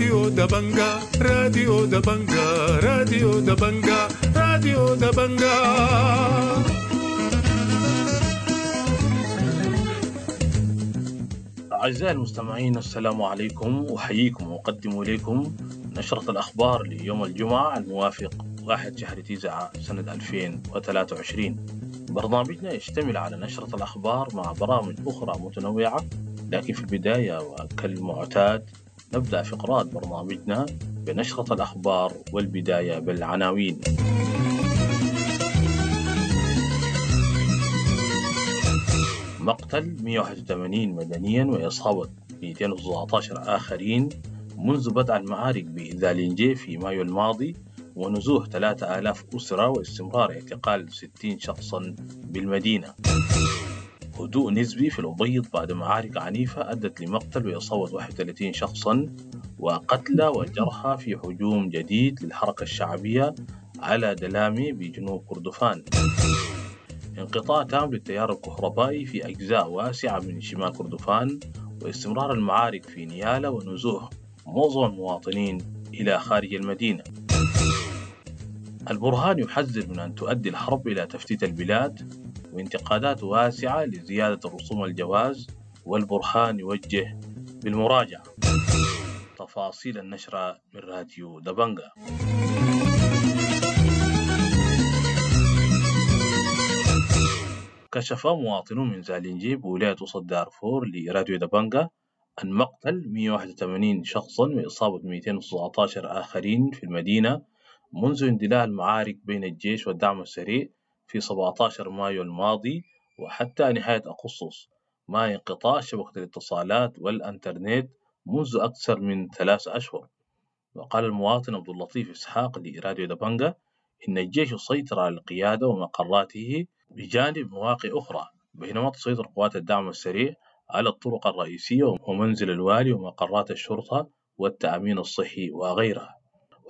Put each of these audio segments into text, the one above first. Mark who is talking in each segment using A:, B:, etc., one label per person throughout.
A: راديو دبنجا راديو دبنجا راديو دبنجا راديو دبنجا
B: أعزائي المستمعين السلام عليكم. أحييكم وأقدم إليكم نشرة الأخبار ليوم الجمعة الموافق 1 شهر تسعة سنة 2023 برنامجنا يشتمل على نشرة الأخبار مع برامج أخرى متنوعة لكن في البداية وكالمعتاد نبدأ فقرات برنامجنا بنشرة الأخبار والبداية بالعناوين. مقتل 181 مدنيا وإصابة 219 آخرين منذ بدء المعارك بذالينجي في مايو الماضي ونزوح 3000 أسرة واستمرار اعتقال 60 شخصا بالمدينة. هدوء نسبي في الأبيض بعد معارك عنيفة أدت لمقتل وإصابة 31 شخصا وقتلى وجرحى في هجوم جديد للحركة الشعبية على دلامي بجنوب كردفان. انقطاع تام للتيار الكهربائي في أجزاء واسعة من شمال كردفان واستمرار المعارك في نيالا ونزوح معظم المواطنين إلى خارج المدينة. البرهان يحذر من أن تؤدي الحرب إلى تفتيت البلاد وانتقادات واسعة لزيادة رسوم الجواز والبرهان يوجه بالمراجعة. تفاصيل النشرة من راديو دبنجا. كشف مواطنون من زالينجي بولاية وسط دارفور لراديو دبنجا أن مقتل 181 شخصا وإصابة 219 آخرين في المدينة منذ اندلاع المعارك بين الجيش والدعم السريع في 17 مايو الماضي وحتى نهاية أغسطس مع انقطاع شبكة الاتصالات والإنترنت منذ أكثر من ثلاث أشهر. وقال المواطن عبد اللطيف إسحاق لراديو دبنجا إن الجيش سيطر على القيادة ومقراته بجانب مواقع أخرى بينما تسيطر قوات الدعم السريع على الطرق الرئيسية ومنزل الوالي ومقرات الشرطة والتأمين الصحي وغيرها.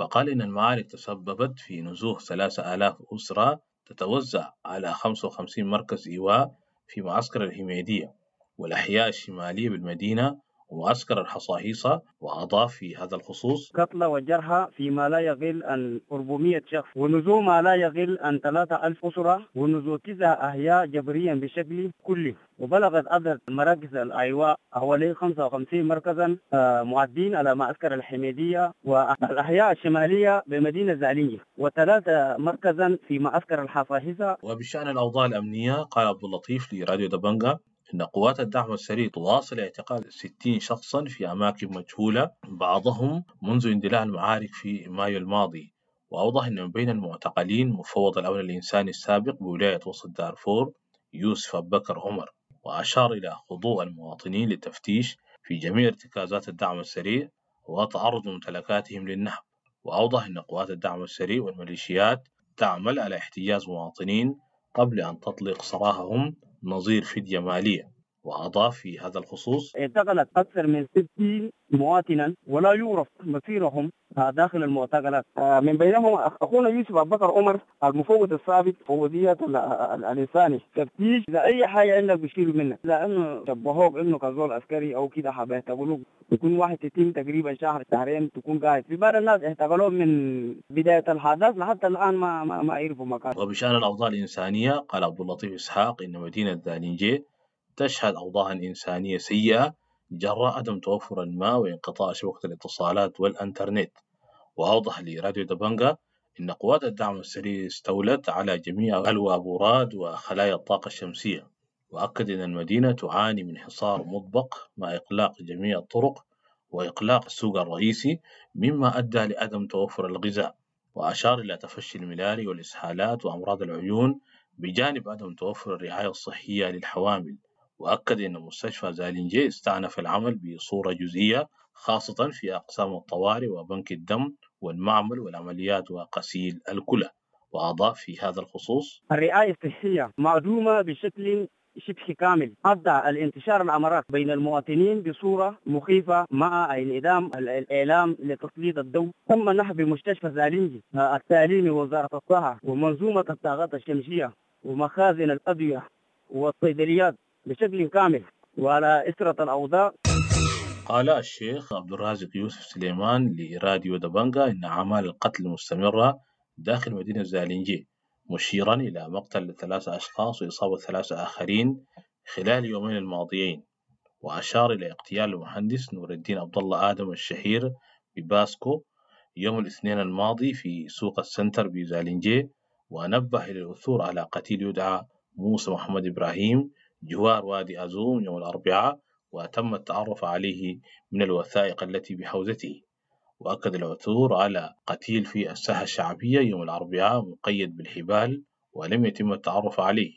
B: وقال إن المعارك تسببت في نزوح ثلاثة آلاف أسرة تتوزع على 55 مركز إيواء في معسكر الحميدية والأحياء الشمالية بالمدينة ومعسكر الحصاهيصة وأضاف في هذا الخصوص
C: قتلى وجرحى فيما لا يقل عن 400 شخص ونزوع ما لا يقل عن 3000 أسرة ونزوع تسع أحياء جبريا بشكل كلي. وبلغت عدد مراكز الأيواء حوالي 55 مركزا آه، معدين على معسكر الحميدية والأحياء الشمالية بمدينة زعلينجي وثلاثة مركزا في معسكر الحصاهيصة
B: وبشأن الأوضاع الأمنية قال عبد اللطيف لراديو دبنجا إن قوات الدعم السريع تواصل اعتقال 60 شخصا في أماكن مجهولة بعضهم منذ اندلاع المعارك في مايو الماضي. وأوضح أن من بين المعتقلين مفوض الأمن الإنساني السابق بولاية وسط دارفور يوسف بكر عمر وأشار إلى خضوع المواطنين للتفتيش في جميع ارتكازات الدعم السريع وتعرض ممتلكاتهم للنهب وأوضح أن قوات الدعم السريع والميليشيات تعمل على احتجاز مواطنين قبل أن تطلق سراحهم نظير فدية مالية وأضاف في هذا الخصوص
C: اعتقلت أكثر من 60 مواطنا ولا يعرف مصيرهم داخل المعتقلات. آه، من بينهم أخونا يوسف أبو بكر عمر المفوض السابق فوضية ال- ال- الإنساني. تفتيش إذا أي حاجة عندك بيشيلوا منك. لأنه شبهوك إنه كزول عسكري أو كده حابة يعتقلوك يكون واحد تتم تقريبا شهر شهرين تكون قاعد. في بعض الناس اعتقلوه من بداية الحدث لحتى الآن ما ما, ما يعرفوا مكان
B: وبشأن الأوضاع الإنسانية قال عبد اللطيف إسحاق إن مدينة دالينجي تشهد أوضاعا إنسانية سيئة جراء عدم توفر الماء وانقطاع شبكة الاتصالات والإنترنت. وأوضح لراديو دبنجا إن قوات الدعم السريع استولت على جميع الوابورات وخلايا الطاقة الشمسية. وأكد أن المدينة تعاني من حصار مطبق مع إغلاق جميع الطرق وإغلاق السوق الرئيسي مما أدى لعدم توفر الغذاء. وأشار إلى تفشي الملاري والإسهالات وأمراض العيون بجانب عدم توفر الرعاية الصحية للحوامل. وأكد أن مستشفى زالينجي استأنف العمل بصورة جزئية خاصة في أقسام الطوارئ وبنك الدم والمعمل والعمليات وغسيل الكلى. وأضاف في هذا الخصوص
C: الرعاية الصحية معدومة بشكل شبه كامل. أدى الانتشار الأمراض بين المواطنين بصورة مخيفة مع انعدام ال- الإعلام لتسليط الضوء تم نحب مستشفى زالينجي التعليمي ووزارة الصحة ومنظومة الطاقات الشمسية ومخازن الأدوية والصيدليات بشكل كامل وعلى إسرة الأوضاع.
B: قال الشيخ عبد الرازق يوسف سليمان لراديو دبنجا إن أعمال القتل مستمرة داخل مدينة زالنجي مشيرا إلى مقتل ثلاثة أشخاص وإصابة ثلاثة آخرين خلال اليومين الماضيين وأشار إلى اغتيال المهندس نور الدين عبد الله آدم الشهير بباسكو يوم الاثنين الماضي في سوق السنتر بزالنجي ونبه إلى العثور على قتيل يدعى موسى محمد إبراهيم جوار وادي أزوم يوم الأربعاء وتم التعرف عليه من الوثائق التي بحوزته. وأكد العثور على قتيل في الساحة الشعبية يوم الأربعاء مقيد بالحبال ولم يتم التعرف عليه.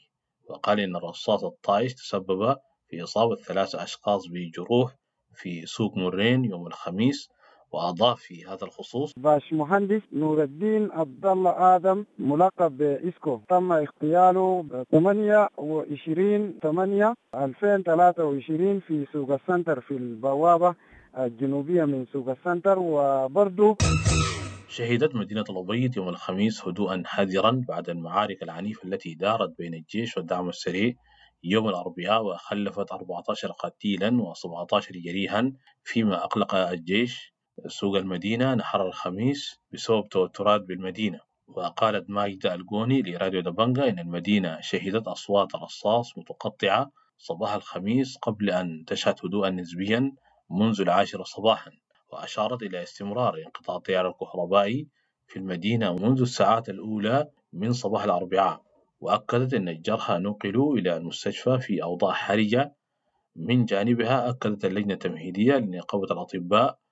B: وقال إن الرصاص الطائش تسبب في إصابة ثلاثة أشخاص بجروح في سوق مرين يوم الخميس وأضاف في هذا الخصوص
C: باش مهندس نور الدين عبد الله آدم ملقب بإسكو. تم اغتياله 28 8 2023 في سوق السنتر في البوابة الجنوبية من سوق السنتر. وبرضه
B: شهدت مدينة الأبيض يوم الخميس هدوءا حذرا بعد المعارك العنيفة التي دارت بين الجيش والدعم السريع يوم الأربعاء وخلفت 14 قتيلا و17 جريحا فيما أقلق الجيش. سوق المدينة نهار الخميس بسبب توترات بالمدينة. وقالت ماجدة الجوني لراديو دبنجا إن المدينة شهدت أصوات رصاص متقطعة صباح الخميس قبل أن تشهد هدوءا نسبيا منذ العاشرة صباحا وأشارت إلى استمرار انقطاع التيار الكهربائي في المدينة منذ الساعات الأولى من صباح الأربعاء. وأكدت أن الجرحى نقلوا إلى المستشفى في أوضاع حرجة. من جانبها أكدت اللجنة التمهيدية لنقابة الأطباء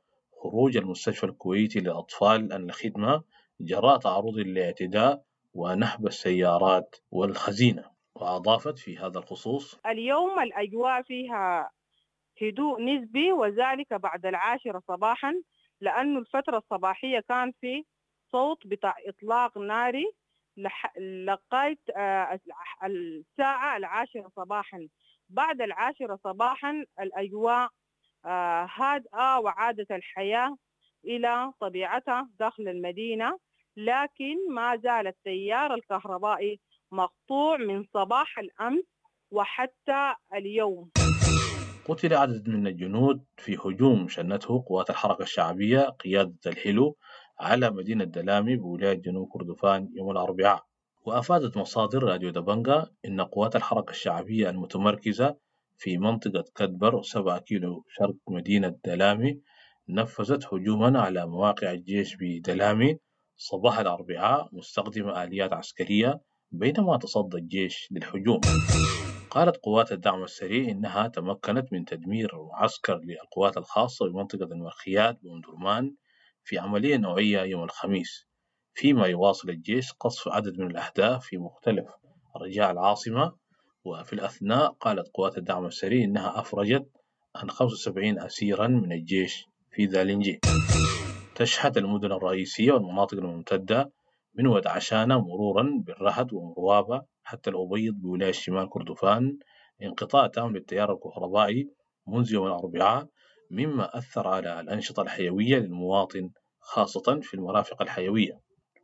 B: خروج المستشفى الكويتي للأطفال عن الخدمة جراء تعرض للاعتداء ونهب السيارات والخزينة وأضافت في هذا الخصوص
D: اليوم الأجواء فيها هدوء نسبي وذلك بعد العاشرة صباحا لأن الفترة الصباحية كان في صوت بتاع إطلاق ناري لغاية آه، الساعة العاشرة صباحا. بعد العاشرة صباحا الأجواء هادئة وعادت الحياة إلى طبيعتها داخل المدينة لكن ما زال التيار الكهربائي مقطوع من صباح الأمس وحتى اليوم.
B: قتل عدد من الجنود في هجوم شنته قوات الحركة الشعبية قيادة الحلو على مدينة دلامي بولاية جنوب كردفان يوم الأربعاء. وأفادت مصادر راديو دبنجا إن قوات الحركة الشعبية المتمركزة في منطقة كدبر 7 كيلو شرق مدينة دلامي نفذت هجوما على مواقع الجيش بدلامي صباح الأربعاء مستخدمة آليات عسكرية بينما تصدى الجيش للهجوم. قالت قوات الدعم السريع إنها تمكنت من تدمير معسكر للقوات الخاصة بمنطقة المرخيات بأمدرمان في عملية نوعية يوم الخميس فيما يواصل الجيش قصف عدد من الأهداف في مختلف أرجاء العاصمة وفي الأثناء قالت قوات الدعم السريع إنها أفرجت عن 75 أسيرا من الجيش في ذالنجي تشهد المدن الرئيسية والمناطق الممتدة من ود عشانة مرورا بالرهد ومروابة حتى الأبيض بولاية شمال كردفان انقطاع تام للتيار الكهربائي منذ يوم الأربعاء مما أثر على الأنشطة الحيوية للمواطن خاصة في المرافق الحيوية.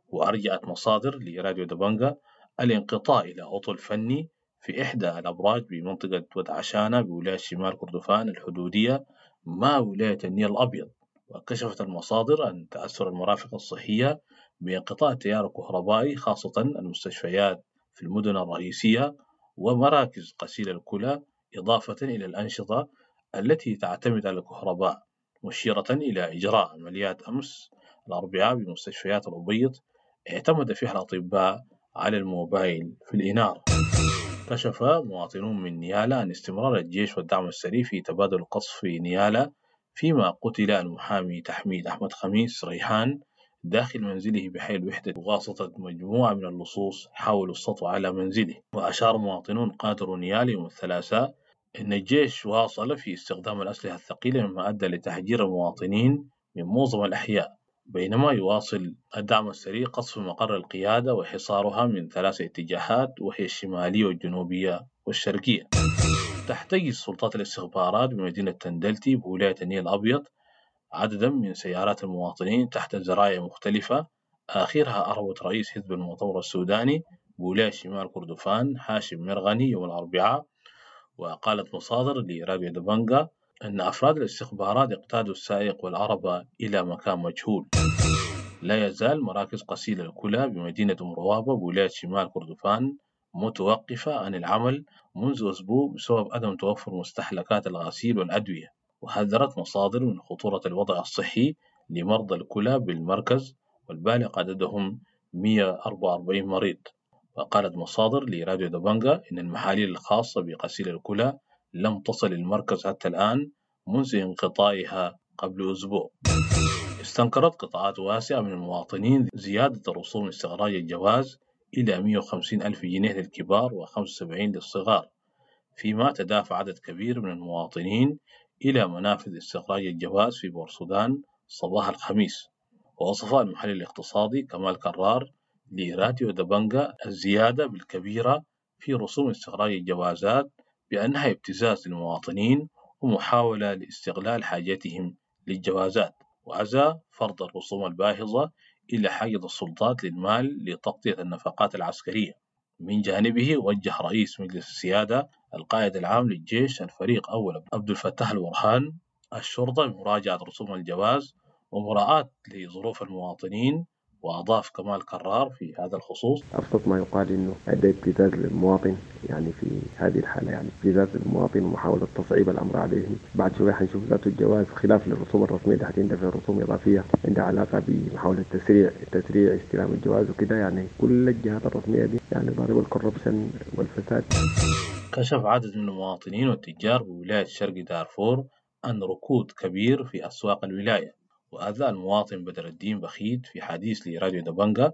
B: وأرجعت مصادر لراديو دبنجا الانقطاع إلى عطل فني في إحدى الأبراج بمنطقة ود عشانة بولاية شمال كردفان الحدودية مع ولاية النيل الأبيض وكشفت المصادر عن تأثر المرافق الصحية بانقطاع التيار الكهربائي خاصة المستشفيات في المدن الرئيسية ومراكز غسيل الكلى إضافة إلى الأنشطة التي تعتمد على الكهرباء مشيرة إلى إجراء عمليات أمس الأربعاء بمستشفيات الأبيض اعتمد فيها الأطباء على الموبايل في الإنارة. كشف مواطنون من نيالا عن استمرار الجيش والدعم السريع في تبادل القصف في نيالا فيما قتل المحامي تحميد أحمد خميس ريحان داخل منزله بحي الوحدة بواسطة مجموعة من اللصوص حاولوا السطو على منزله. وأشار مواطنون قادروا نيال يوم الثلاثاء أن الجيش واصل في استخدام الأسلحة الثقيلة مما أدى لتحجير المواطنين من معظم الأحياء. بينما يواصل الدعم السريع قصف مقر القيادة وحصارها من ثلاث اتجاهات وهي الشمالية والجنوبية والشرقية. تحتجز سلطات الاستخبارات بمدينة تندلتي بولاية النيل الأبيض عددا من سيارات المواطنين تحت زرايا مختلفة. آخرها أروت رئيس حزب المؤتمر السوداني بولاية شمال كردفان هاشم مرغني يوم الأربعاء. وقالت مصادر لراديو دبنجا أن أفراد الاستخبارات اقتادوا السائق والعربة إلى مكان مجهول. لا يزال مراكز غسيل الكلى بمدينة مروابة بولاية شمال كردفان متوقفة عن العمل منذ أسبوع بسبب عدم توفر مستحلكات الغسيل والأدوية وحذرت مصادر من خطورة الوضع الصحي لمرضى الكلى بالمركز والبالغ عددهم 144 مريض. وقالت مصادر لراديو دبنجا إن المحاليل الخاصة بغسيل الكلى لم تصل المركز حتى الآن منذ انقطاعها قبل أسبوع. استنكرت قطاعات واسعة من المواطنين زيادة رسوم استخراج الجواز إلى 150 ألف جنيه للكبار و75 للصغار فيما تدافع عدد كبير من المواطنين إلى منافذ استخراج الجواز في بورسودان صباح الخميس. ووصف المحلل الاقتصادي كمال كرار لراديو دبنجا الزيادة بالكبيرة في رسوم استخراج الجوازات بأنها ابتزاز للمواطنين ومحاولة لاستغلال حاجتهم للجوازات وعزا فرض الرسوم الباهظة إلى حاجة السلطات للمال لتغطية النفقات العسكرية. من جانبه وجه رئيس مجلس السيادة القائد العام للجيش الفريق أول عبد الفتاح البرهان الشرطة بمراجعة رسوم الجواز ومراعاة لظروف المواطنين وأضاف كمال كرار في هذا الخصوص.
E: أبسط ما يقال إنه أدى ابتزاز للمواطن يعني في هذه الحالة يعني ابتزاز للمواطن ومحاولة تصعيب الأمر عليه. بعد شوية حنشوف ذات الجواز خلاف للرسوم الرسمية اللي حتندفع رسوم إضافية عندها علاقة بمحاولة تسريع تسريع استلام الجواز وكده. يعني كل الجهات الرسمية دي يعني ضارب الكوربشن والفساد.
B: كشف عدد من المواطنين والتجار بولاية شرق دارفور عن ركود كبير في أسواق الولاية. وأذى المواطن بدر الدين بخيت في حديث لراديو دبنجا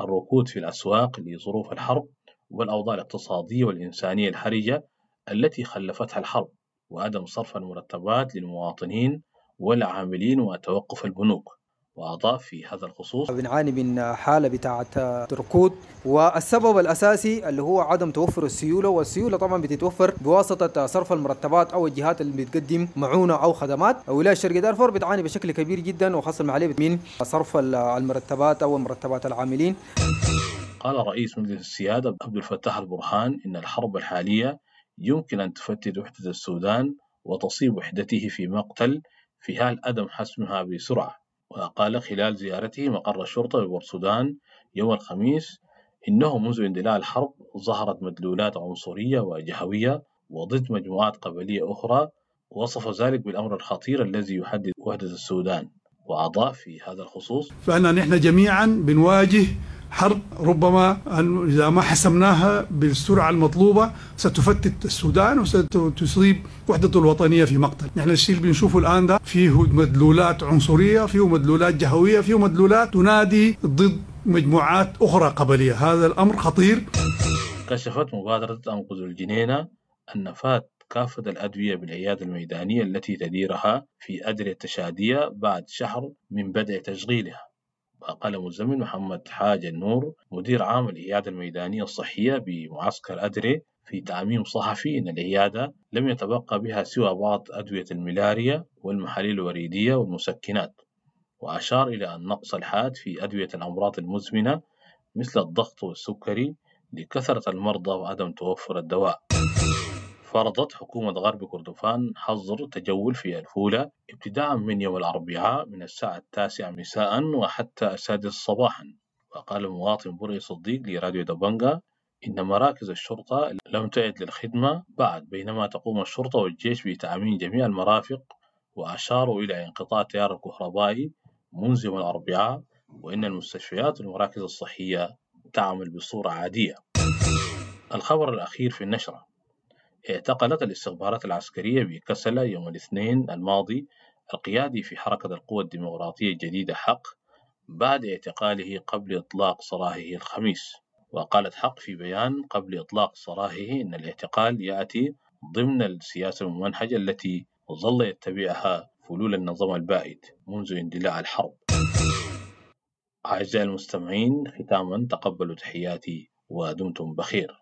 B: الركود في الأسواق لظروف الحرب والأوضاع الاقتصادية والإنسانية الحرجة التي خلفتها الحرب وعدم صرف المرتبات للمواطنين والعاملين وتوقف البنوك. وأضاف في هذا الخصوص.
F: بنعاني من حالة بتاعة ركود والسبب الأساسي اللي هو عدم توفر السيولة والسيولة طبعا بتتوفر بواسطة صرف المرتبات أو الجهات اللي بتقدم معونة أو خدمات. ولاية شرق دارفور بتعاني بشكل كبير جدا وخاصة المحلية من صرف المرتبات أو مرتبات العاملين.
B: قال رئيس مجلس السيادة عبد الفتاح البرهان إن الحرب الحالية يمكن أن تفتت وحدة السودان وتصيب وحدته في مقتل في حال عدم حسمها بسرعة. وقال خلال زيارته مقر الشرطة ببورسودان يوم الخميس إنه منذ اندلاع الحرب ظهرت مدلولات عنصرية وجهوية وضد مجموعات قبلية أخرى وصف ذلك بالأمر الخطير الذي يحدد وحدة السودان. وأضاف في هذا الخصوص
A: فأنا نحن جميعا بنواجه حرب ربما إذا ما حسمناها بالسرعة المطلوبة ستفتت السودان وستصيب وحدة الوطنية في مقتل. نحن الشيء اللي بنشوفه الآن ده فيه مدلولات عنصرية فيه مدلولات جهوية فيه مدلولات تنادي ضد مجموعات أخرى قبلية. هذا الأمر خطير.
B: كشفت مبادرة أنقذ الجنينة أن فات كافة الأدوية بالعيادة الميدانية التي تديرها في أدرية التشادية بعد شهر من بدء تشغيلها. وقال مزمل محمد حاج النور مدير عام العيادة الميدانية الصحية بمعسكر أدري في تعميم صحفي أن العيادة لم يتبقى بها سوى بعض أدوية الملاريا والمحاليل الوريدية والمسكنات. وأشار إلى أن نقص الحاد في أدوية الأمراض المزمنة مثل الضغط والسكري لكثرة المرضى وعدم توفر الدواء. فرضت حكومة غرب كردفان حظر تجول في الفولة ابتداء من يوم الأربعاء من الساعة التاسعة مساء وحتى السادس صباحا. وقال المواطن بري صديق لراديو دبنجا إن مراكز الشرطة لم تعد للخدمة. بعد بينما تقوم الشرطة والجيش بتأمين جميع المرافق وأشاروا إلى انقطاع التيار الكهربائي منذ يوم الأربعاء وإن المستشفيات والمراكز الصحية تعمل بصورة عادية. الخبر الأخير في النشرة. اعتقلت الاستخبارات العسكرية بكسلة يوم الاثنين الماضي القيادي في حركة القوى الديمقراطية الجديدة حق بعد اعتقاله قبل إطلاق سراحه الخميس. وقالت حق في بيان قبل إطلاق سراحه إن الاعتقال يأتي ضمن السياسة الممنهجة التي ظل يتبعها فلول النظام البائد منذ اندلاع الحرب. أعزائي المستمعين ختاما تقبلوا تحياتي ودمتم بخير.